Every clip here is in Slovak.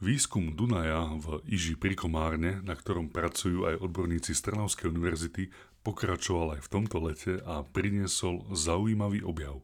Výskum Dunaja v Iži pri Komárne, na ktorom pracujú aj odborníci z univerzity, pokračoval aj v tomto lete a priniesol zaujímavý objav.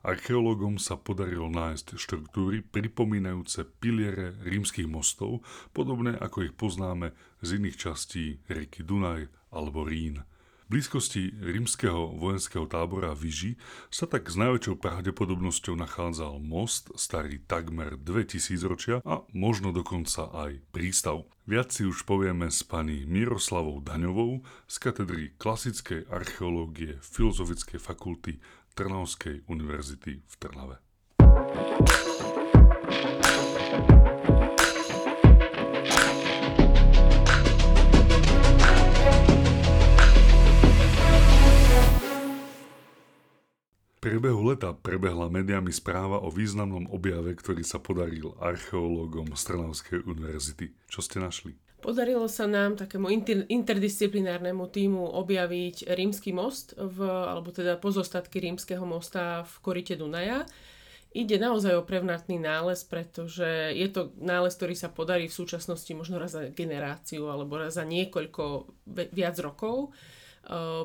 Archeológom sa podarilo nájsť štruktúry pripomínajúce piliere rímskych mostov, podobné ako ich poznáme z iných častí rieky Dunaj alebo Rín – blízkosti rímskeho vojenského tábora Viži sa tak s najväčšou pravdepodobnosťou nachádzal most starý takmer 2000 ročia a možno dokonca aj prístav. Viac si už povieme s pani Miroslavou Daňovou z katedry klasickej archeológie Filozofickej fakulty Trnavskej univerzity v Trnave. Priebehu leta prebehla mediami správa o významnom objave, ktorý sa podaril archeológom z Trnavskej univerzity. Čo ste našli? Podarilo sa nám takému inter, interdisciplinárnemu týmu objaviť rímsky most, v, alebo teda pozostatky rímskeho mosta v korite Dunaja. Ide naozaj o prevnatný nález, pretože je to nález, ktorý sa podarí v súčasnosti možno raz za generáciu alebo raz za niekoľko viac rokov,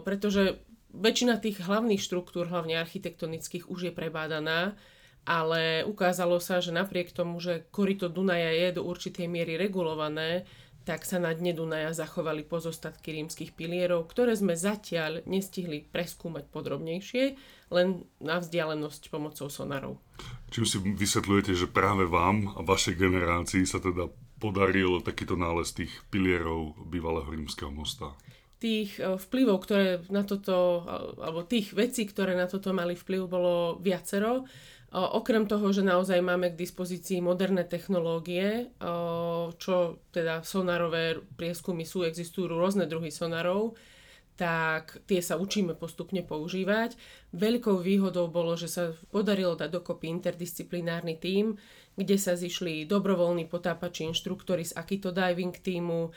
pretože väčšina tých hlavných štruktúr, hlavne architektonických, už je prebádaná, ale ukázalo sa, že napriek tomu, že korito Dunaja je do určitej miery regulované, tak sa na dne Dunaja zachovali pozostatky rímskych pilierov, ktoré sme zatiaľ nestihli preskúmať podrobnejšie, len na vzdialenosť pomocou sonarov. Čím si vysvetľujete, že práve vám a vašej generácii sa teda podaril takýto nález tých pilierov bývalého rímskeho mosta? Tých e, vplyvov, ktoré na toto, alebo tých vecí, ktoré na toto mali vplyv, bolo viacero. Okrem toho, že naozaj máme k dispozícii moderné technológie, čo teda sonárové prieskumy sú, existujú rôzne druhy sonárov, tak tie sa učíme postupne používať. Veľkou výhodou bolo, že sa podarilo dať dokopy interdisciplinárny tím, kde sa zišli dobrovoľní potápači, inštruktori z Akito Diving týmu.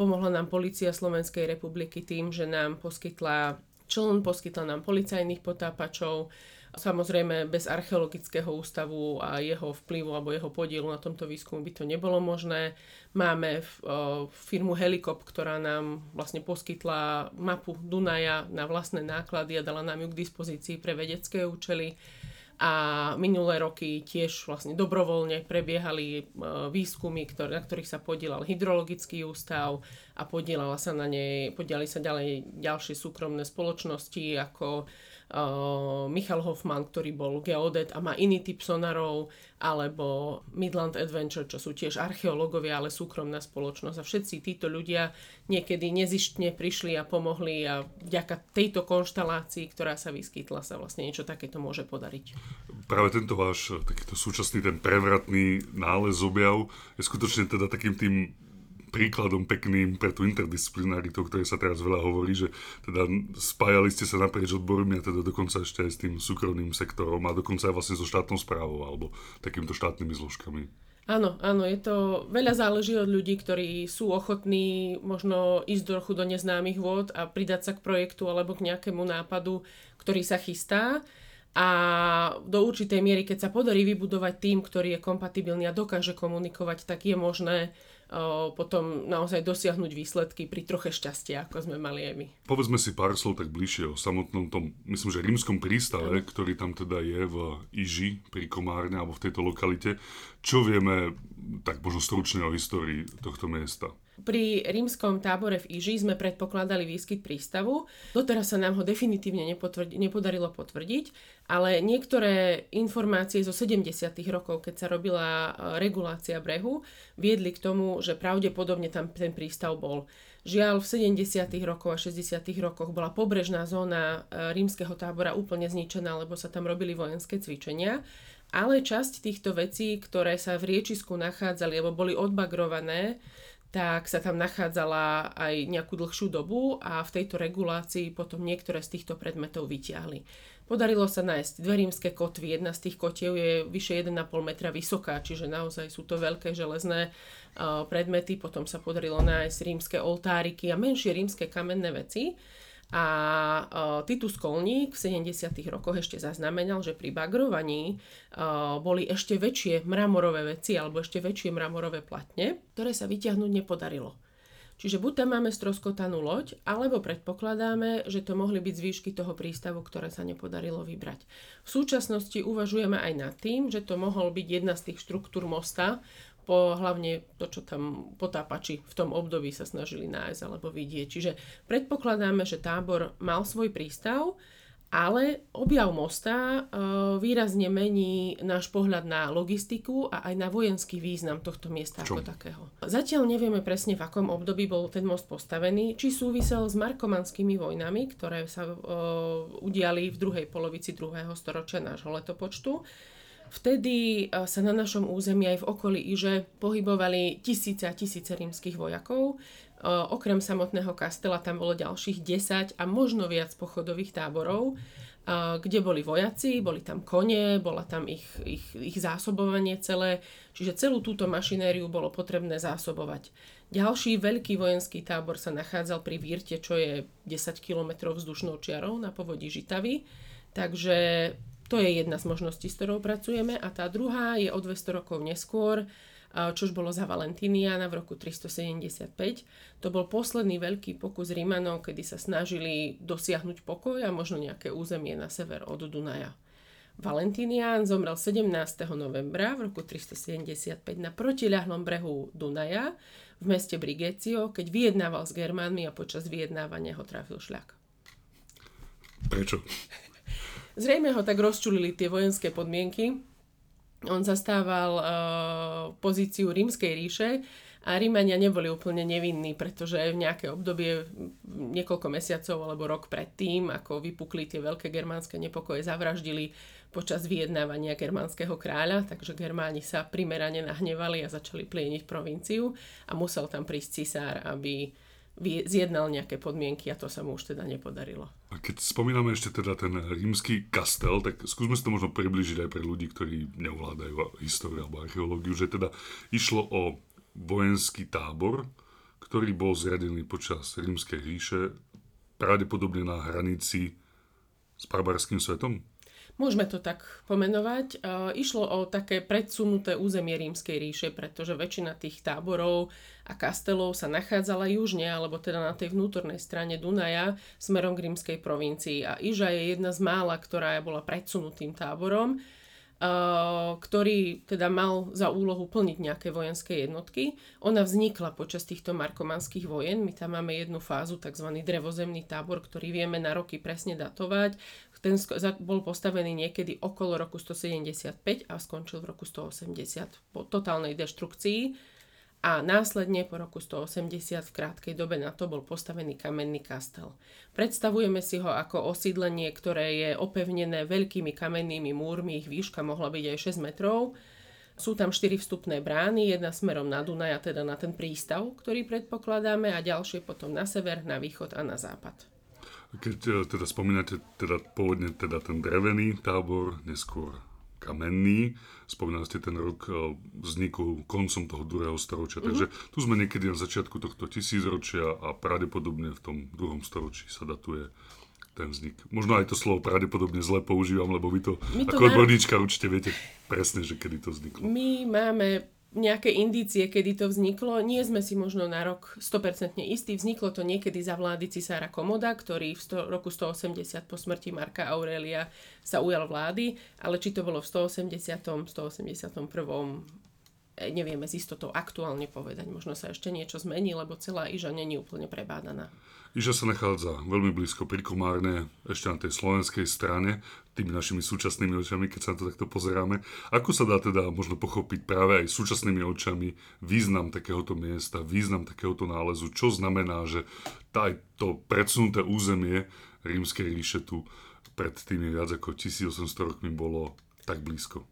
Pomohla nám Polícia Slovenskej republiky tým, že nám poskytla čln, poskytla nám policajných potápačov, Samozrejme, bez archeologického ústavu a jeho vplyvu alebo jeho podielu na tomto výskumu by to nebolo možné. Máme firmu Helikop, ktorá nám vlastne poskytla mapu Dunaja na vlastné náklady a dala nám ju k dispozícii pre vedecké účely a minulé roky tiež vlastne dobrovoľne prebiehali e, výskumy, na ktorých sa podielal hydrologický ústav a podielala sa na nej, podielali sa ďalej ďalšie súkromné spoločnosti ako Michal Hoffman, ktorý bol geodet a má iný typ sonarov, alebo Midland Adventure, čo sú tiež archeológovia, ale súkromná spoločnosť. A všetci títo ľudia niekedy nezištne prišli a pomohli a vďaka tejto konštalácii, ktorá sa vyskytla, sa vlastne niečo takéto môže podariť. Práve tento váš takýto súčasný ten prevratný nález objav je skutočne teda takým tým príkladom pekným pre tú interdisciplinaritu, o ktorej sa teraz veľa hovorí, že teda spájali ste sa naprieč odbormi a teda dokonca ešte aj s tým súkromným sektorom a dokonca aj vlastne so štátnou správou alebo takýmito štátnymi zložkami. Áno, áno, je to, veľa záleží od ľudí, ktorí sú ochotní možno ísť trochu do neznámych vôd a pridať sa k projektu alebo k nejakému nápadu, ktorý sa chystá. A do určitej miery, keď sa podarí vybudovať tým, ktorý je kompatibilný a dokáže komunikovať, tak je možné potom naozaj dosiahnuť výsledky pri troche šťastia, ako sme mali aj my. Povedzme si pár slov tak bližšie o samotnom tom, myslím, že rímskom prístave, ano. ktorý tam teda je v Iži pri Komárne alebo v tejto lokalite. Čo vieme tak možno stručne o histórii tohto miesta? Pri rímskom tábore v Iži sme predpokladali výskyt prístavu. Doteraz sa nám ho definitívne nepodarilo potvrdiť, ale niektoré informácie zo 70. rokov, keď sa robila e, regulácia brehu, viedli k tomu, že pravdepodobne tam ten prístav bol. Žiaľ, v 70. rokoch a 60. rokoch bola pobrežná zóna e, rímskeho tábora úplne zničená, lebo sa tam robili vojenské cvičenia ale časť týchto vecí, ktoré sa v riečisku nachádzali alebo boli odbagrované, tak sa tam nachádzala aj nejakú dlhšiu dobu a v tejto regulácii potom niektoré z týchto predmetov vyťahli. Podarilo sa nájsť dve rímske kotvy. Jedna z tých kotiev je vyše 1,5 metra vysoká, čiže naozaj sú to veľké železné uh, predmety. Potom sa podarilo nájsť rímske oltáriky a menšie rímske kamenné veci. A uh, Titus Kolník v 70. rokoch ešte zaznamenal, že pri bagrovaní uh, boli ešte väčšie mramorové veci alebo ešte väčšie mramorové platne, ktoré sa vyťahnuť nepodarilo. Čiže buď tam máme stroskotanú loď, alebo predpokladáme, že to mohli byť zvýšky toho prístavu, ktoré sa nepodarilo vybrať. V súčasnosti uvažujeme aj nad tým, že to mohol byť jedna z tých štruktúr mosta, po hlavne to, čo tam potápači v tom období sa snažili nájsť alebo vidieť. Čiže predpokladáme, že tábor mal svoj prístav, ale objav mosta e, výrazne mení náš pohľad na logistiku a aj na vojenský význam tohto miesta ako takého. Zatiaľ nevieme presne, v akom období bol ten most postavený, či súvisel s markomanskými vojnami, ktoré sa uh, udiali v druhej polovici druhého storočia nášho letopočtu Vtedy e, sa na našom území aj v okolí Iže pohybovali tisíce a tisíce rímskych vojakov. E, okrem samotného kastela tam bolo ďalších 10 a možno viac pochodových táborov, e, kde boli vojaci, boli tam kone, bola tam ich, ich, ich zásobovanie celé, čiže celú túto mašinériu bolo potrebné zásobovať. Ďalší veľký vojenský tábor sa nachádzal pri Vírte, čo je 10 km vzdušnou čiarou na povodí Žitavy. Takže to je jedna z možností, s ktorou pracujeme. A tá druhá je o 200 rokov neskôr, čož bolo za Valentiniana v roku 375. To bol posledný veľký pokus Rímanov, kedy sa snažili dosiahnuť pokoj a možno nejaké územie na sever od Dunaja. Valentinian zomrel 17. novembra v roku 375 na protiľahlom brehu Dunaja v meste Brigecio, keď vyjednával s Germánmi a počas vyjednávania ho trafil šľak. Prečo? Zrejme ho tak rozčulili tie vojenské podmienky. On zastával uh, pozíciu rímskej ríše a Rímania neboli úplne nevinní, pretože v nejaké obdobie, niekoľko mesiacov alebo rok predtým, ako vypukli tie veľké germánske nepokoje, zavraždili počas vyjednávania germánskeho kráľa, takže Germáni sa primerane nahnevali a začali plieniť provinciu a musel tam prísť cisár, aby zjednal nejaké podmienky a to sa mu už teda nepodarilo. A keď spomíname ešte teda ten rímsky kastel, tak skúsme si to možno približiť aj pre ľudí, ktorí neovládajú históriu alebo archeológiu, že teda išlo o vojenský tábor, ktorý bol zriadený počas rímskej ríše, pravdepodobne na hranici s barbarským svetom? Môžeme to tak pomenovať. Išlo o také predsunuté územie rímskej ríše, pretože väčšina tých táborov a kastelov sa nachádzala južne, alebo teda na tej vnútornej strane Dunaja, smerom k rímskej provincii. A Iža je jedna z mála, ktorá bola predsunutým táborom ktorý teda mal za úlohu plniť nejaké vojenské jednotky. Ona vznikla počas týchto markomanských vojen. My tam máme jednu fázu, tzv. drevozemný tábor, ktorý vieme na roky presne datovať. Ten bol postavený niekedy okolo roku 175 a skončil v roku 180 po totálnej deštrukcii a následne po roku 180 v krátkej dobe na to bol postavený kamenný kastel. Predstavujeme si ho ako osídlenie, ktoré je opevnené veľkými kamennými múrmi, ich výška mohla byť aj 6 metrov. Sú tam 4 vstupné brány, jedna smerom na Dunaj, a teda na ten prístav, ktorý predpokladáme, a ďalšie potom na sever, na východ a na západ. Keď e, teda spomínate teda pôvodne teda ten drevený tábor, neskôr kamenný. Spomínali ste ten rok eh, vzniku koncom toho druhého storočia. Mm-hmm. Takže tu sme niekedy na začiatku tohto tisícročia a pravdepodobne v tom druhom storočí sa datuje ten vznik. Možno aj to slovo pravdepodobne zle používam, lebo vy to, to ako odborníčka určite viete presne, že kedy to vzniklo. My máme nejaké indície, kedy to vzniklo. Nie sme si možno na rok 100% istí. Vzniklo to niekedy za vlády cisára Komoda, ktorý v sto, roku 180 po smrti Marka Aurelia sa ujal vlády, ale či to bolo v 180. 181 e, nevieme s istotou aktuálne povedať. Možno sa ešte niečo zmení, lebo celá Iža není úplne prebádaná. Iža sa nachádza veľmi blízko pri Komárne, ešte na tej slovenskej strane, tými našimi súčasnými očami, keď sa na to takto pozeráme. Ako sa dá teda možno pochopiť práve aj súčasnými očami význam takéhoto miesta, význam takéhoto nálezu, čo znamená, že tá, to predsunuté územie rímskej ríše tu pred tými viac ako 1800 rokmi bolo tak blízko?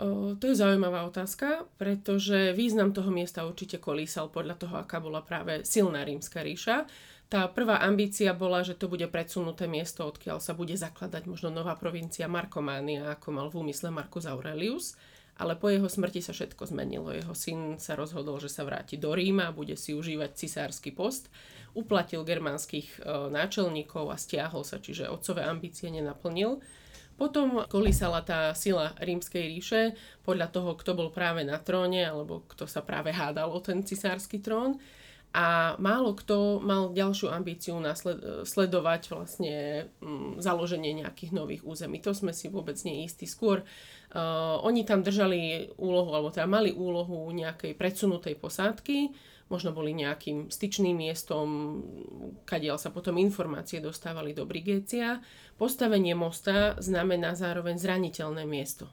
To je zaujímavá otázka, pretože význam toho miesta určite kolísal podľa toho, aká bola práve silná rímska ríša. Tá prvá ambícia bola, že to bude predsunuté miesto, odkiaľ sa bude zakladať možno nová provincia Markománia, ako mal v úmysle Marcus Aurelius. ale po jeho smrti sa všetko zmenilo. Jeho syn sa rozhodol, že sa vráti do Ríma a bude si užívať cisársky post. Uplatil germánskych e, náčelníkov a stiahol sa, čiže otcové ambície nenaplnil. Potom kolísala tá sila rímskej ríše podľa toho, kto bol práve na tróne alebo kto sa práve hádal o ten cisársky trón a málo kto mal ďalšiu ambíciu nasled, sledovať vlastne mm, založenie nejakých nových území. To sme si vôbec neistí. Skôr uh, oni tam držali úlohu, alebo teda mali úlohu nejakej predsunutej posádky, možno boli nejakým styčným miestom, kadiaľ sa potom informácie dostávali do Brigécia. Postavenie mosta znamená zároveň zraniteľné miesto.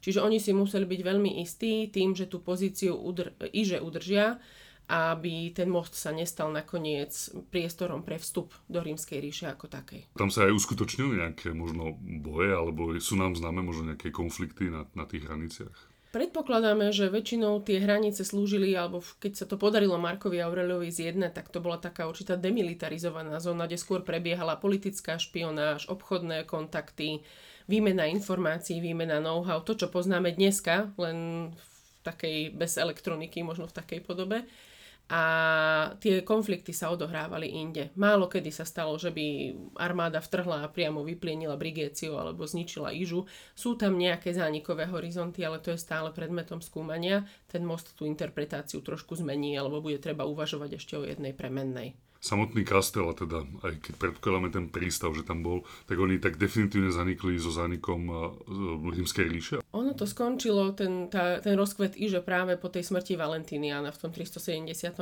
Čiže oni si museli byť veľmi istí tým, že tú pozíciu udr- iže udržia, aby ten most sa nestal nakoniec priestorom pre vstup do rímskej ríše ako takej. Tam sa aj uskutočnili nejaké možno boje, alebo sú nám známe možno nejaké konflikty na, na tých hraniciach? Predpokladáme, že väčšinou tie hranice slúžili, alebo keď sa to podarilo Markovi Aureliovi zjednať, tak to bola taká určitá demilitarizovaná zóna, kde skôr prebiehala politická špionáž, obchodné kontakty, výmena informácií, výmena know-how, to, čo poznáme dneska, len v takej, bez elektroniky, možno v takej podobe a tie konflikty sa odohrávali inde. Málo kedy sa stalo, že by armáda vtrhla a priamo vyplienila Brigéciu alebo zničila Ižu. Sú tam nejaké zánikové horizonty, ale to je stále predmetom skúmania. Ten most tú interpretáciu trošku zmení alebo bude treba uvažovať ešte o jednej premennej samotný kastel, a teda aj keď predpokladáme ten prístav, že tam bol, tak oni tak definitívne zanikli so zánikom rímskej ríše? Ono to skončilo, ten, tá, ten rozkvet Iže práve po tej smrti Valentiniana v tom 375.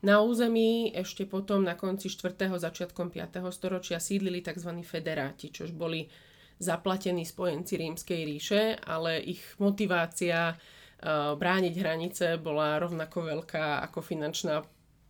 Na území ešte potom na konci 4. začiatkom 5. storočia sídlili tzv. federáti, čož boli zaplatení spojenci rímskej ríše, ale ich motivácia brániť hranice bola rovnako veľká ako finančná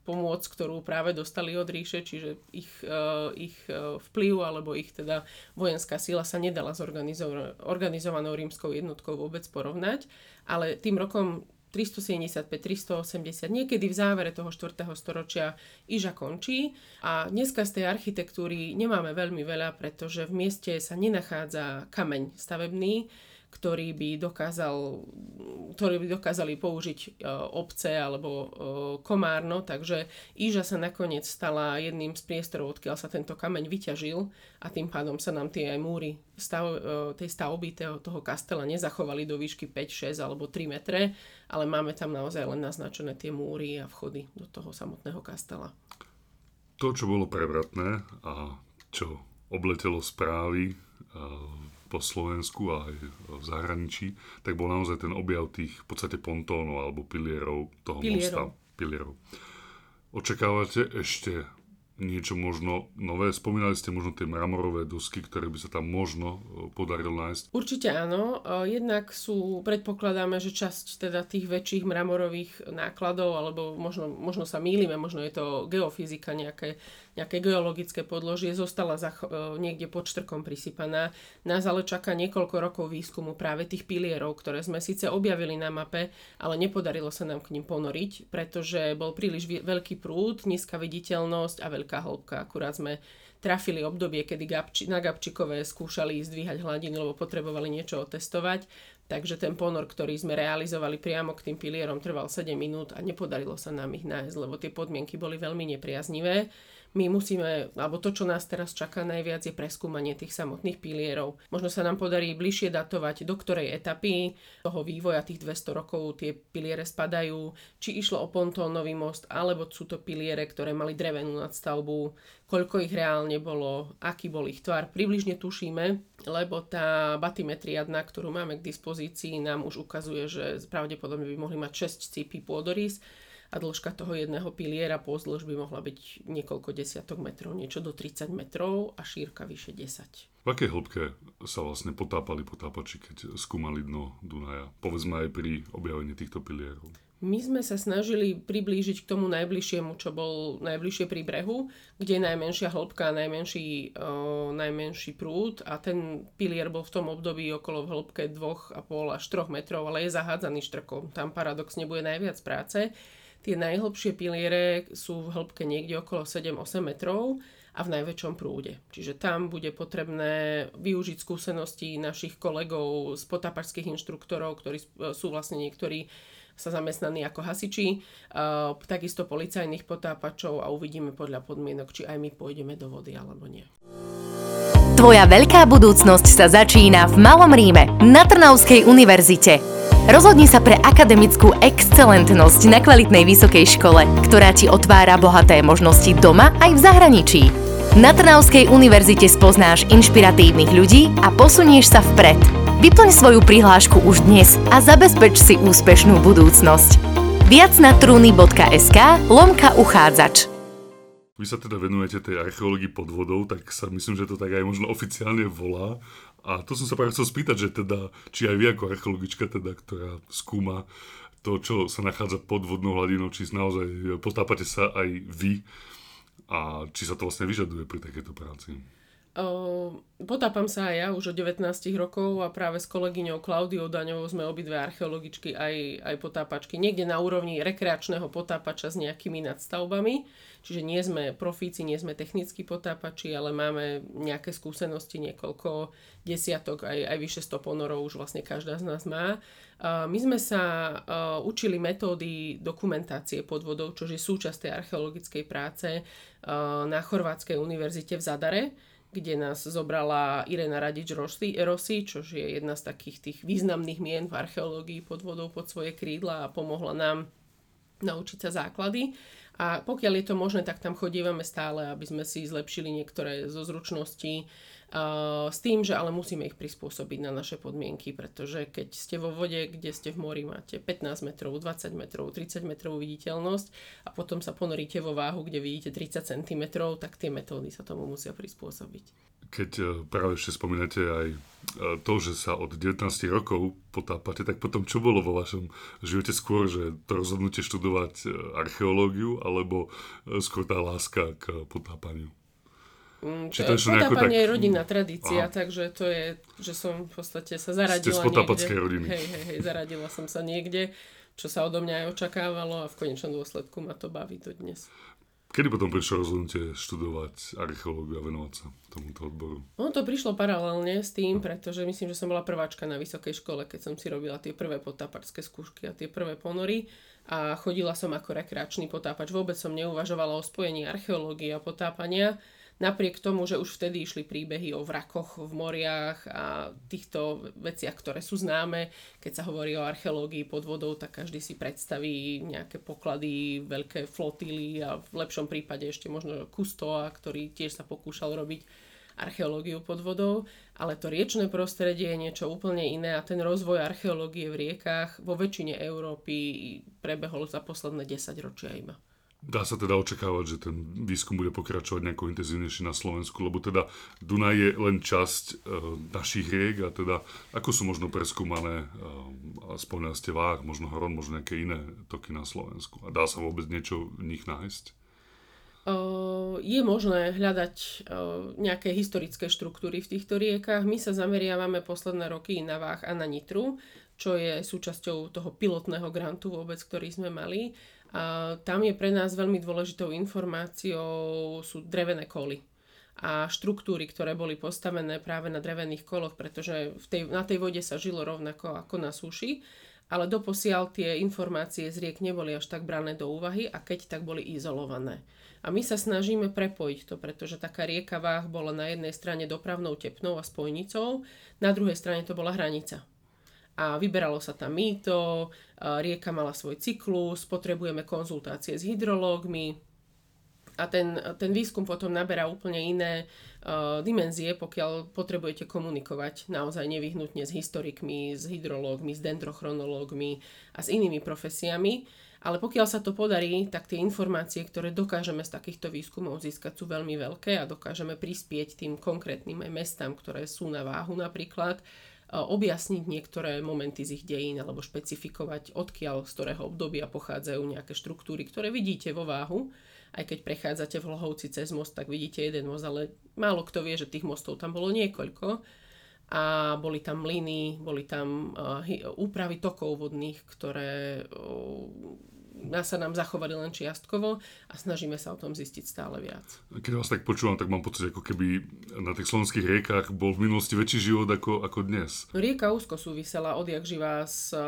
pomoc, ktorú práve dostali od ríše, čiže ich, uh, ich uh, vplyv alebo ich teda vojenská sila sa nedala s organizo- organizovanou rímskou jednotkou vôbec porovnať, ale tým rokom 375-380, niekedy v závere toho 4. storočia Iža končí a dneska z tej architektúry nemáme veľmi veľa, pretože v mieste sa nenachádza kameň stavebný, ktorý by, dokázal, ktorý by dokázali použiť e, obce alebo e, komárno, takže Íža sa nakoniec stala jedným z priestorov, odkiaľ sa tento kameň vyťažil a tým pádom sa nám tie múry stav, e, tej stavby toho, kastela nezachovali do výšky 5, 6 alebo 3 metre, ale máme tam naozaj len naznačené tie múry a vchody do toho samotného kastela. To, čo bolo prevratné a čo obletelo správy po Slovensku a aj v zahraničí, tak bol naozaj ten objav tých v podstate pontónov alebo pilierov toho pilierov. mosta. Pilierov. Očakávate ešte niečo možno nové? Spomínali ste možno tie mramorové dosky, ktoré by sa tam možno e, podarilo nájsť? Určite áno. E, jednak sú, predpokladáme, že časť teda tých väčších mramorových nákladov, alebo možno, možno sa mýlime, možno je to geofyzika, nejaké, nejaké geologické podložie, zostala za, e, niekde pod štrkom prisypaná. Nás ale čaká niekoľko rokov výskumu práve tých pilierov, ktoré sme síce objavili na mape, ale nepodarilo sa nám k ním ponoriť, pretože bol príliš veľký prúd, nízka viditeľnosť a veľká hĺbka. Akurát sme trafili obdobie, kedy Gabči, na Gabčikové skúšali zdvíhať hladiny, lebo potrebovali niečo otestovať. Takže ten ponor, ktorý sme realizovali priamo k tým pilierom, trval 7 minút a nepodarilo sa nám ich nájsť, lebo tie podmienky boli veľmi nepriaznivé my musíme, alebo to, čo nás teraz čaká najviac, je preskúmanie tých samotných pilierov. Možno sa nám podarí bližšie datovať, do ktorej etapy toho vývoja tých 200 rokov tie piliere spadajú, či išlo o pontónový most, alebo sú to piliere, ktoré mali drevenú nadstavbu, koľko ich reálne bolo, aký bol ich tvar. Približne tušíme, lebo tá batimetriadna, ktorú máme k dispozícii, nám už ukazuje, že pravdepodobne by mohli mať 6 cípy pôdorys a dĺžka toho jedného piliera pozdĺž by mohla byť niekoľko desiatok metrov, niečo do 30 metrov a šírka vyše 10. V akej hĺbke sa vlastne potápali potápači, keď skúmali dno Dunaja? Povedzme aj pri objavení týchto pilierov. My sme sa snažili priblížiť k tomu najbližšiemu, čo bol najbližšie pri brehu, kde je najmenšia hĺbka, najmenší, o, najmenší prúd a ten pilier bol v tom období okolo v hĺbke 2,5 až 3 metrov, ale je zahádzaný štrkom. Tam paradoxne bude najviac práce. Tie najhlbšie piliere sú v hĺbke niekde okolo 7-8 metrov a v najväčšom prúde. Čiže tam bude potrebné využiť skúsenosti našich kolegov z potápačských inštruktorov, ktorí sú vlastne niektorí sa zamestnaní ako hasiči, takisto policajných potápačov a uvidíme podľa podmienok, či aj my pôjdeme do vody alebo nie. Tvoja veľká budúcnosť sa začína v Malom Ríme na Trnavskej univerzite. Rozhodni sa pre akademickú excelentnosť na kvalitnej vysokej škole, ktorá ti otvára bohaté možnosti doma aj v zahraničí. Na Trnavskej univerzite spoznáš inšpiratívnych ľudí a posunieš sa vpred Vyplň svoju prihlášku už dnes a zabezpeč si úspešnú budúcnosť. Viac na trúny.sk lomka uchádzač. Vy sa teda venujete tej archeológii pod vodou, tak sa myslím, že to tak aj možno oficiálne volá. A to som sa práve chcel spýtať, že teda, či aj vy ako archeologička, teda, ktorá skúma to, čo sa nachádza pod vodnou hladinou, či naozaj potápate sa aj vy a či sa to vlastne vyžaduje pri takéto práci. Uh, potápam sa aj ja už od 19 rokov a práve s kolegyňou Klaudiou Daňovou sme obidve archeologičky aj, aj potápačky. Niekde na úrovni rekreačného potápača s nejakými nadstavbami. Čiže nie sme profíci, nie sme technickí potápači, ale máme nejaké skúsenosti, niekoľko desiatok, aj, aj vyše 100 ponorov už vlastne každá z nás má. Uh, my sme sa uh, učili metódy dokumentácie pod vodou, čo je súčasť tej archeologickej práce na Chorvátskej univerzite v Zadare kde nás zobrala Irena Radič Rossi, čo je jedna z takých tých významných mien v archeológii pod vodou pod svoje krídla a pomohla nám naučiť sa základy. A pokiaľ je to možné, tak tam chodívame stále, aby sme si zlepšili niektoré zo zručností s tým, že ale musíme ich prispôsobiť na naše podmienky, pretože keď ste vo vode, kde ste v mori, máte 15 metrov, 20 metrov, 30 metrov viditeľnosť a potom sa ponoríte vo váhu, kde vidíte 30 cm, tak tie metódy sa tomu musia prispôsobiť. Keď e, práve ešte spomínate aj e, to, že sa od 19 rokov potápate, tak potom čo bolo vo vašom živote skôr, že to rozhodnutie študovať archeológiu alebo skôr tá láska k potápaniu? Mm, Či to je potápanie tak... je rodinná tradícia, Aha. takže to je, že som v podstate sa zaradila Ste z potápackej rodiny. Hej, hej, hej, zaradila som sa niekde, čo sa odo mňa aj očakávalo a v konečnom dôsledku ma to baví do dnes. Kedy potom prišlo rozhodnutie študovať archeológiu a venovať sa tomuto odboru? Ono to prišlo paralelne s tým, pretože myslím, že som bola prváčka na vysokej škole, keď som si robila tie prvé potáparské skúšky a tie prvé ponory a chodila som ako rekreačný potápač. Vôbec som neuvažovala o spojení archeológie a potápania napriek tomu, že už vtedy išli príbehy o vrakoch v moriach a týchto veciach, ktoré sú známe. Keď sa hovorí o archeológii pod vodou, tak každý si predstaví nejaké poklady, veľké flotily a v lepšom prípade ešte možno Kustoa, ktorý tiež sa pokúšal robiť archeológiu pod vodou, ale to riečné prostredie je niečo úplne iné a ten rozvoj archeológie v riekach vo väčšine Európy prebehol za posledné 10 ročia iba. Dá sa teda očakávať, že ten výskum bude pokračovať nejako intenzívnejšie na Slovensku, lebo teda Dunaj je len časť e, našich riek a teda ako sú možno preskúmané, e, spomínali ste Vách, možno Hron, možno nejaké iné toky na Slovensku. A dá sa vôbec niečo v nich nájsť? je možné hľadať nejaké historické štruktúry v týchto riekach. My sa zameriavame posledné roky na Vách a na Nitru, čo je súčasťou toho pilotného grantu vôbec, ktorý sme mali. Tam je pre nás veľmi dôležitou informáciou sú drevené koly a štruktúry, ktoré boli postavené práve na drevených koloch, pretože v tej, na tej vode sa žilo rovnako ako na suši, ale doposiaľ tie informácie z riek neboli až tak brané do úvahy a keď tak boli izolované. A my sa snažíme prepojiť to, pretože taká rieka Váh bola na jednej strane dopravnou tepnou a spojnicou, na druhej strane to bola hranica a vyberalo sa tam mýto, rieka mala svoj cyklus, potrebujeme konzultácie s hydrológmi a ten, ten výskum potom naberá úplne iné uh, dimenzie, pokiaľ potrebujete komunikovať naozaj nevyhnutne s historikmi, s hydrológmi, s dendrochronológmi a s inými profesiami. Ale pokiaľ sa to podarí, tak tie informácie, ktoré dokážeme z takýchto výskumov získať, sú veľmi veľké a dokážeme prispieť tým konkrétnym aj mestám, ktoré sú na váhu napríklad, objasniť niektoré momenty z ich dejín alebo špecifikovať, odkiaľ z ktorého obdobia pochádzajú nejaké štruktúry, ktoré vidíte vo váhu. Aj keď prechádzate v Hlohovci cez most, tak vidíte jeden most, ale málo kto vie, že tých mostov tam bolo niekoľko. A boli tam mlyny, boli tam uh, úpravy tokov vodných, ktoré sa nám zachovali len čiastkovo a snažíme sa o tom zistiť stále viac. Keď vás tak počúvam, tak mám pocit, ako keby na tých slovenských riekach bol v minulosti väčší život ako, ako dnes. Rieka úzko súvisela odjak živá s e,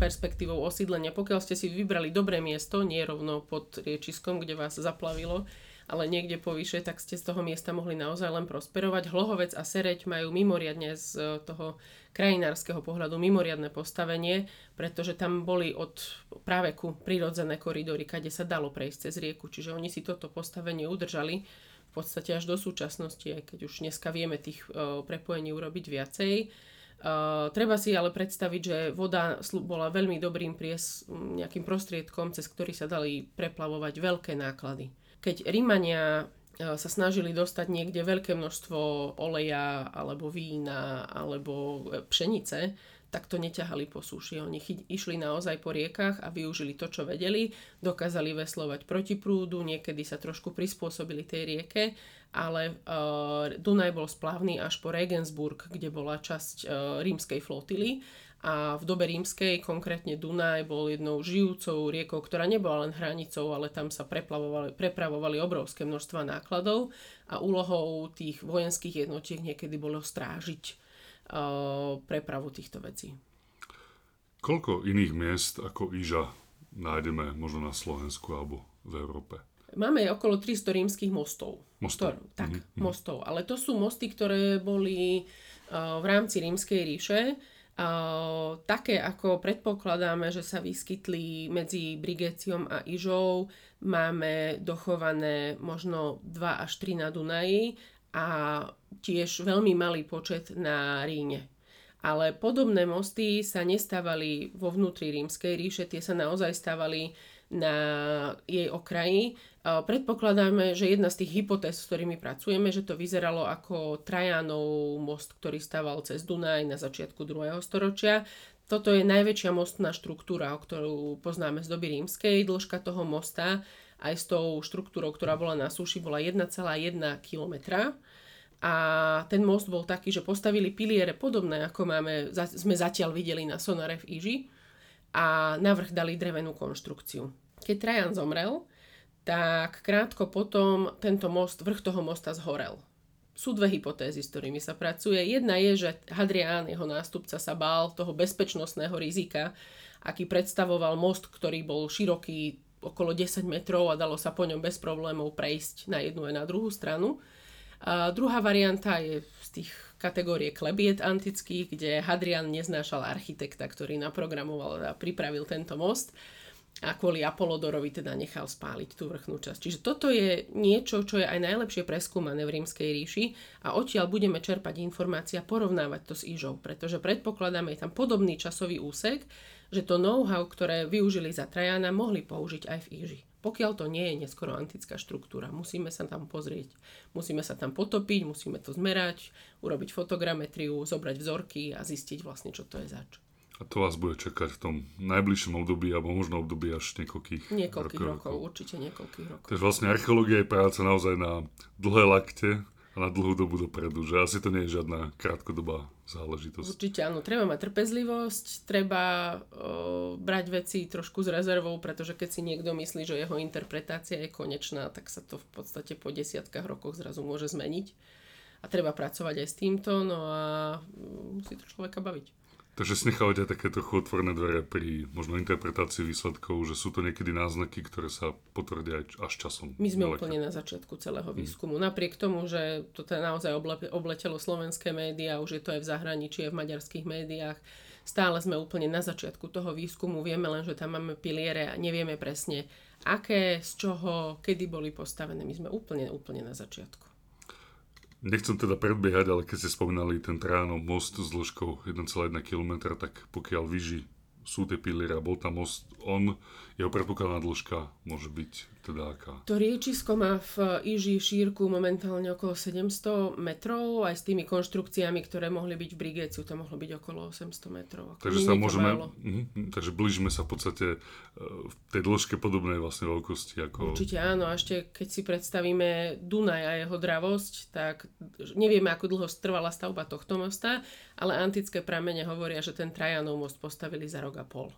perspektívou osídlenia. Pokiaľ ste si vybrali dobré miesto, nie rovno pod riečiskom, kde vás zaplavilo, ale niekde povyše, tak ste z toho miesta mohli naozaj len prosperovať. Hlohovec a Sereď majú mimoriadne z e, toho krajinárskeho pohľadu mimoriadne postavenie, pretože tam boli od práveku prirodzené koridory, kade sa dalo prejsť cez rieku. Čiže oni si toto postavenie udržali v podstate až do súčasnosti, aj keď už dneska vieme tých uh, prepojení urobiť viacej. Uh, treba si ale predstaviť, že voda bola veľmi dobrým pries, nejakým prostriedkom, cez ktorý sa dali preplavovať veľké náklady keď Rímania e, sa snažili dostať niekde veľké množstvo oleja alebo vína alebo e, pšenice, tak to neťahali po súši. Oni išli naozaj po riekach a využili to, čo vedeli. Dokázali veslovať proti prúdu, niekedy sa trošku prispôsobili tej rieke, ale uh, Dunaj bol splavný až po Regensburg, kde bola časť uh, rímskej flotily a v dobe rímskej, konkrétne Dunaj, bol jednou žijúcou riekou, ktorá nebola len hranicou, ale tam sa prepravovali obrovské množstva nákladov a úlohou tých vojenských jednotiek niekedy bolo strážiť uh, prepravu týchto vecí. Koľko iných miest ako Iža nájdeme možno na Slovensku alebo v Európe? Máme okolo 300 rímskych mostov. Mostov. Ktoré, tak, mm-hmm. mostov. Ale to sú mosty, ktoré boli uh, v rámci rímskej ríše také, ako predpokladáme, že sa vyskytli medzi Brigeciom a Ižou, máme dochované možno 2 až 3 na Dunaji a tiež veľmi malý počet na Ríne. Ale podobné mosty sa nestávali vo vnútri rímskej ríše, tie sa naozaj stávali na jej okraji. Predpokladáme, že jedna z tých hypotéz, s ktorými pracujeme, že to vyzeralo ako Trajanov most, ktorý stával cez Dunaj na začiatku 2. storočia. Toto je najväčšia mostná štruktúra, o ktorú poznáme z doby rímskej. Dĺžka toho mosta aj s tou štruktúrou, ktorá bola na súši, bola 1,1 km. A ten most bol taký, že postavili piliere podobné, ako máme, sme zatiaľ videli na Sonare v Iži a navrh dali drevenú konštrukciu. Keď Trajan zomrel, tak krátko potom tento most, vrch toho mosta zhorel. Sú dve hypotézy, s ktorými sa pracuje. Jedna je, že Hadrián, jeho nástupca, sa bál toho bezpečnostného rizika, aký predstavoval most, ktorý bol široký okolo 10 metrov a dalo sa po ňom bez problémov prejsť na jednu a na druhú stranu. A druhá varianta je z tých kategórie klebiet antických, kde Hadrian neznášal architekta, ktorý naprogramoval a pripravil tento most a kvôli Apolodorovi teda nechal spáliť tú vrchnú časť. Čiže toto je niečo, čo je aj najlepšie preskúmané v rímskej ríši a odtiaľ budeme čerpať informácia a porovnávať to s Ižou, pretože predpokladáme, je tam podobný časový úsek, že to know-how, ktoré využili za Trajana, mohli použiť aj v Iži. Pokiaľ to nie je neskoro antická štruktúra, musíme sa tam pozrieť, musíme sa tam potopiť, musíme to zmerať, urobiť fotogrametriu, zobrať vzorky a zistiť vlastne, čo to je zač. A to vás bude čakať v tom najbližšom období, alebo možno období až niekoľkých, niekoľkých rokov, rokov. Určite niekoľkých rokov. Takže vlastne archeológia je práca naozaj na dlhé lakte a na dlhú dobu dopredu, že asi to nie je žiadna krátkodobá záležitosť. Určite áno, treba mať trpezlivosť, treba o, brať veci trošku s rezervou, pretože keď si niekto myslí, že jeho interpretácia je konečná, tak sa to v podstate po desiatkách rokoch zrazu môže zmeniť. A treba pracovať aj s týmto, no a musí to človeka baviť. Takže si nechávate také trochu otvorené dvere pri možno interpretácii výsledkov, že sú to niekedy náznaky, ktoré sa potvrdia aj až časom. My sme úplne na začiatku celého mhm. výskumu. Hmm. Napriek tomu, že to teda naozaj obletelo slovenské médiá, už je to aj v zahraničí, aj v maďarských médiách, stále sme úplne na začiatku toho výskumu. Vieme len, že tam máme piliere a nevieme presne, aké, z čoho, kedy boli postavené. My sme úplne, úplne na začiatku. Nechcem teda predbiehať, ale keď ste spomínali ten Tránov most s dĺžkou 1,1 km, tak pokiaľ vyží sú tie piliere a bol tam most, on, jeho predpokladná dĺžka môže byť teda aká? To riečisko má v Iži šírku momentálne okolo 700 metrov, aj s tými konštrukciami, ktoré mohli byť v Brigeciu, to mohlo byť okolo 800 metrov. Takže sa môžeme, uh, takže blížime sa v podstate uh, v tej dĺžke podobnej vlastne veľkosti. Ako... Určite áno, a ešte keď si predstavíme Dunaj a jeho dravosť, tak nevieme, ako dlho trvala stavba tohto mosta, ale antické pramene hovoria, že ten Trajanov most postavili za rok a pol.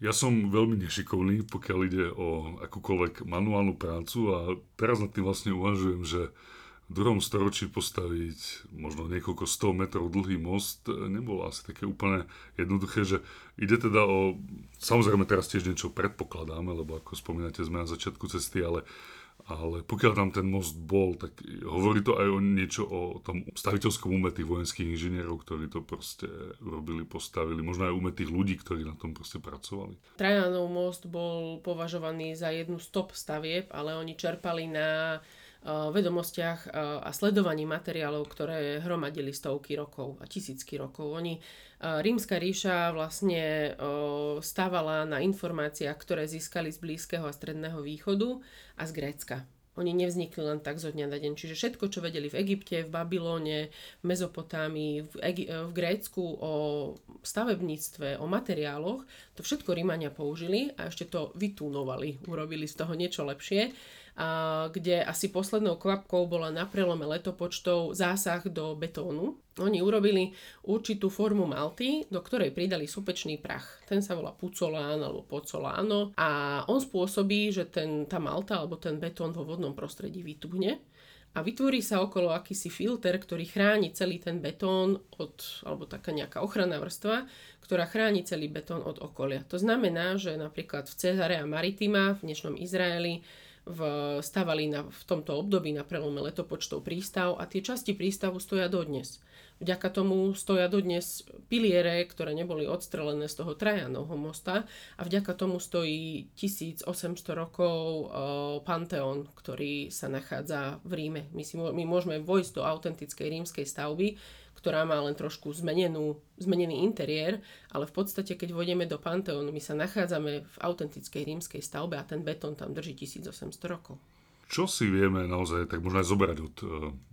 Ja som veľmi nešikovný, pokiaľ ide o akúkoľvek manuálnu prácu a teraz nad tým vlastne uvažujem, že v druhom storočí postaviť možno niekoľko 100 metrov dlhý most nebolo asi také úplne jednoduché, že ide teda o, samozrejme teraz tiež niečo predpokladáme, lebo ako spomínate sme na začiatku cesty, ale ale pokiaľ tam ten most bol, tak hovorí to aj o niečo o tom staviteľskom ume tých vojenských inžinierov, ktorí to proste robili, postavili, možno aj ume tých ľudí, ktorí na tom proste pracovali. Trajanov most bol považovaný za jednu stop stavieb, ale oni čerpali na vedomostiach a sledovaní materiálov, ktoré hromadili stovky rokov a tisícky rokov. Oni, rímska ríša vlastne stávala na informáciách, ktoré získali z Blízkeho a Stredného východu a z Grécka. Oni nevznikli len tak zo dňa na deň. Čiže všetko, čo vedeli v Egypte, v Babylone, v Mezopotámii, v, Egi- v Grécku o stavebníctve, o materiáloch, to všetko Rímania použili a ešte to vytúnovali, urobili z toho niečo lepšie kde asi poslednou kvapkou bola na prelome letopočtov zásah do betónu. Oni urobili určitú formu malty, do ktorej pridali sopečný prach. Ten sa volá pucolán alebo pocoláno a on spôsobí, že ten, tá malta alebo ten betón vo vodnom prostredí vytuhne a vytvorí sa okolo akýsi filter, ktorý chráni celý ten betón od, alebo taká nejaká ochranná vrstva, ktorá chráni celý betón od okolia. To znamená, že napríklad v Cezare a Maritima, v dnešnom Izraeli, v, stavali na, v tomto období na prelome letopočtov prístav a tie časti prístavu stoja dodnes. Vďaka tomu stoja dodnes piliere, ktoré neboli odstrelené z toho Trajanovho mosta a vďaka tomu stojí 1800 rokov uh, Panteón, ktorý sa nachádza v Ríme. My, si, my môžeme vojsť do autentickej rímskej stavby, ktorá má len trošku zmenenú, zmenený interiér, ale v podstate, keď vôjdeme do Panteónu, my sa nachádzame v autentickej rímskej stavbe a ten betón tam drží 1800 rokov. Čo si vieme naozaj tak možno aj zoberať od uh,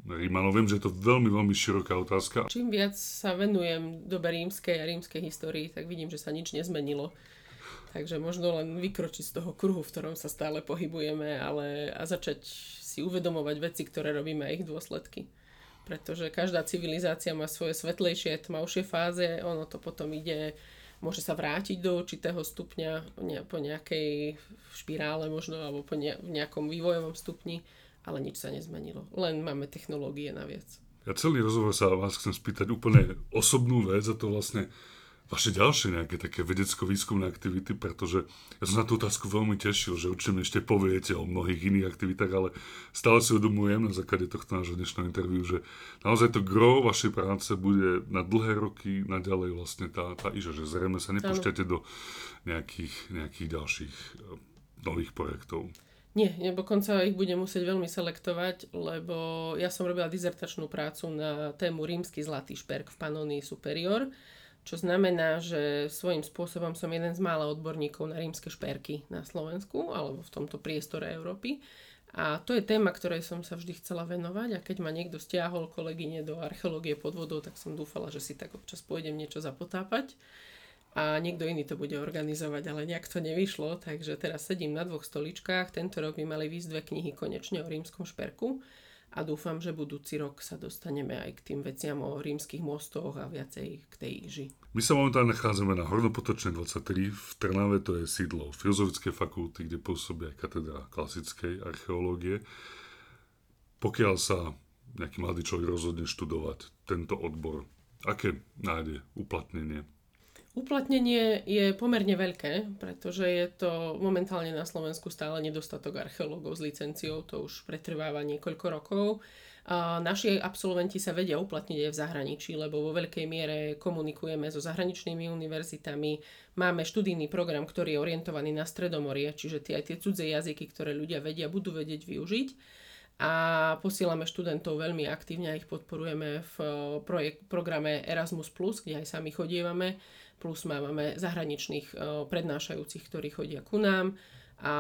Rímanov? Viem, že je to veľmi, veľmi široká otázka. Čím viac sa venujem dobe rímskej a rímskej histórii, tak vidím, že sa nič nezmenilo. Takže možno len vykročiť z toho kruhu, v ktorom sa stále pohybujeme, ale a začať si uvedomovať veci, ktoré robíme a ich dôsledky pretože každá civilizácia má svoje svetlejšie, tmavšie fáze, ono to potom ide, môže sa vrátiť do určitého stupňa po nejakej špirále možno, alebo po nejakom vývojovom stupni, ale nič sa nezmenilo. Len máme technológie naviac. Ja celý rozhovor sa vás chcem spýtať úplne osobnú vec a to vlastne vaše ďalšie nejaké také vedecko-výskumné aktivity, pretože ja som na tú otázku veľmi tešil, že určite ešte poviete o mnohých iných aktivitách, ale stále si uvedomujem na základe tohto nášho dnešného interviu, že naozaj to gro vašej práce bude na dlhé roky naďalej vlastne tá, tá iža, že zrejme sa nepúšťate do nejakých, nejakých ďalších eh, nových projektov. Nie, dokonca ich budem musieť veľmi selektovať, lebo ja som robila dizertačnú prácu na tému rímsky zlatý šperk v Panonii Superior čo znamená, že svojím spôsobom som jeden z mála odborníkov na rímske šperky na Slovensku alebo v tomto priestore Európy. A to je téma, ktorej som sa vždy chcela venovať a keď ma niekto stiahol kolegyne do archeológie pod vodou, tak som dúfala, že si tak občas pôjdem niečo zapotápať a niekto iný to bude organizovať, ale nejak to nevyšlo, takže teraz sedím na dvoch stoličkách. Tento rok by mali výsť dve knihy konečne o rímskom šperku a dúfam, že budúci rok sa dostaneme aj k tým veciam o rímskych mostoch a viacej k tej iži. My sa momentálne nachádzame na Hornopotočnej 23 v Trnave, to je sídlo Filozofickej fakulty, kde pôsobí aj katedra klasickej archeológie. Pokiaľ sa nejaký mladý človek rozhodne študovať tento odbor, aké nájde uplatnenie? Uplatnenie je pomerne veľké, pretože je to momentálne na Slovensku stále nedostatok archeológov s licenciou, to už pretrváva niekoľko rokov. Naši absolventi sa vedia uplatniť aj v zahraničí, lebo vo veľkej miere komunikujeme so zahraničnými univerzitami. Máme študijný program, ktorý je orientovaný na Stredomorie, čiže tie, aj tie cudzie jazyky, ktoré ľudia vedia, budú vedieť využiť a posielame študentov veľmi aktívne a ich podporujeme v projekt, programe Erasmus+, kde aj sami chodievame plus máme zahraničných eh, prednášajúcich, ktorí chodia ku nám. A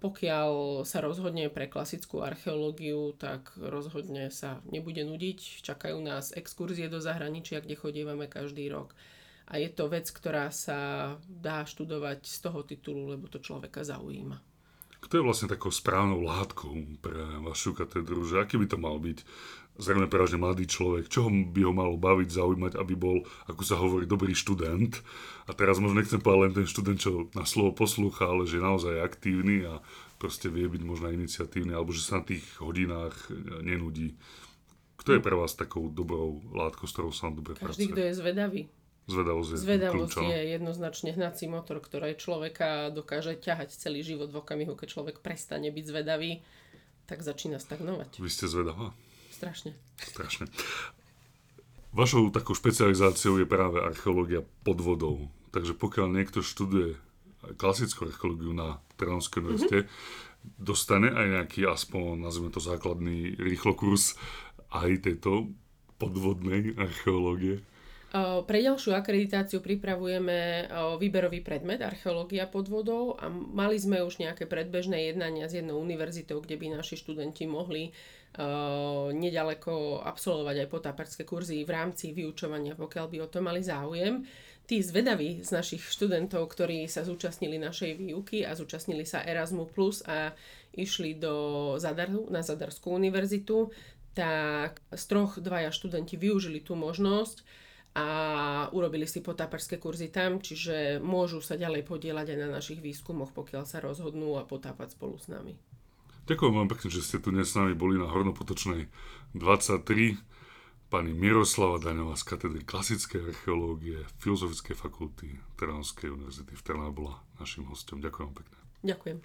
pokiaľ sa rozhodne pre klasickú archeológiu, tak rozhodne sa nebude nudiť. Čakajú nás exkurzie do zahraničia, kde chodívame každý rok. A je to vec, ktorá sa dá študovať z toho titulu, lebo to človeka zaujíma. Kto je vlastne takou správnou látkou pre vašu katedru? Že aký by to mal byť? Zrejme prevažne mladý človek. Čo by ho malo baviť, zaujímať, aby bol, ako sa hovorí, dobrý študent? A teraz možno nechcem povedať len ten študent, čo na slovo poslúcha, ale že je naozaj aktívny a proste vie byť možno iniciatívny, alebo že sa na tých hodinách nenudí. Kto je pre vás takou dobrou látkou, s ktorou sa vám dobre Každý, kto je zvedavý. Zvedavosť je Zvedavosť kľúčom. je jednoznačne hnací motor, ktorý človeka dokáže ťahať celý život v okamihu, keď človek prestane byť zvedavý, tak začína stagnovať. Vy ste zvedavá? Strašne. Strašne. Vašou takou špecializáciou je práve archeológia pod vodou. Takže pokiaľ niekto študuje klasickú archeológiu na Trnavskej univerzite, mm-hmm. dostane aj nejaký aspoň, nazvime to základný rýchlokurs aj tejto podvodnej archeológie? Pre ďalšiu akreditáciu pripravujeme výberový predmet archeológia pod vodou a mali sme už nejaké predbežné jednania s jednou univerzitou, kde by naši študenti mohli nedaleko absolvovať aj potáperské kurzy v rámci vyučovania, pokiaľ by o to mali záujem. Tí zvedaví z našich študentov, ktorí sa zúčastnili našej výuky a zúčastnili sa Erasmus Plus a išli do Zadaru, na Zadarskú univerzitu, tak z troch dvaja študenti využili tú možnosť a urobili si potáparské kurzy tam, čiže môžu sa ďalej podielať aj na našich výskumoch, pokiaľ sa rozhodnú a potápať spolu s nami. Ďakujem vám pekne, že ste tu dnes s nami boli na Hornopotočnej 23. Pani Miroslava Daňová z katedry klasickej archeológie Filozofickej fakulty Trnavskej univerzity v Trnave bola našim hostom. Ďakujem pekne. Ďakujem.